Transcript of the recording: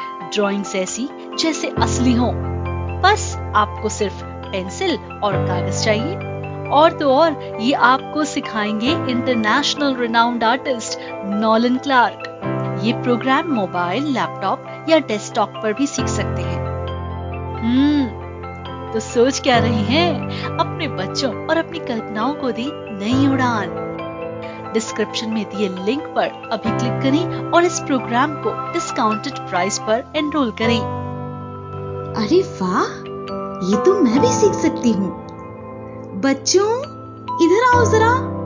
Drawings ऐसी जैसे असली हो। बस आपको सिर्फ़ पेंसिल और कागज़ चाहिए। और तो और, ये आपको सिखाएँगे international renowned artist Nolan Clark. ये प्रोग्राम मोबाइल, लैपटॉप या डेस्कटॉप पर भी सीख सकते हैं। हम्म तो सोच क्या रही हैं? अपने बच्चों और अपनी कल्पनाओं को दी नई उड़ान। डिस्क्रिप्शन में दिए लिंक पर अभी क्लिक करें और इस प्रोग्राम को डिस्काउंटेड प्राइस पर एनरोल करें। अरे वाह, ये तो मैं भी सीख सकती हूँ। बच्चों, इधर आओ जरा।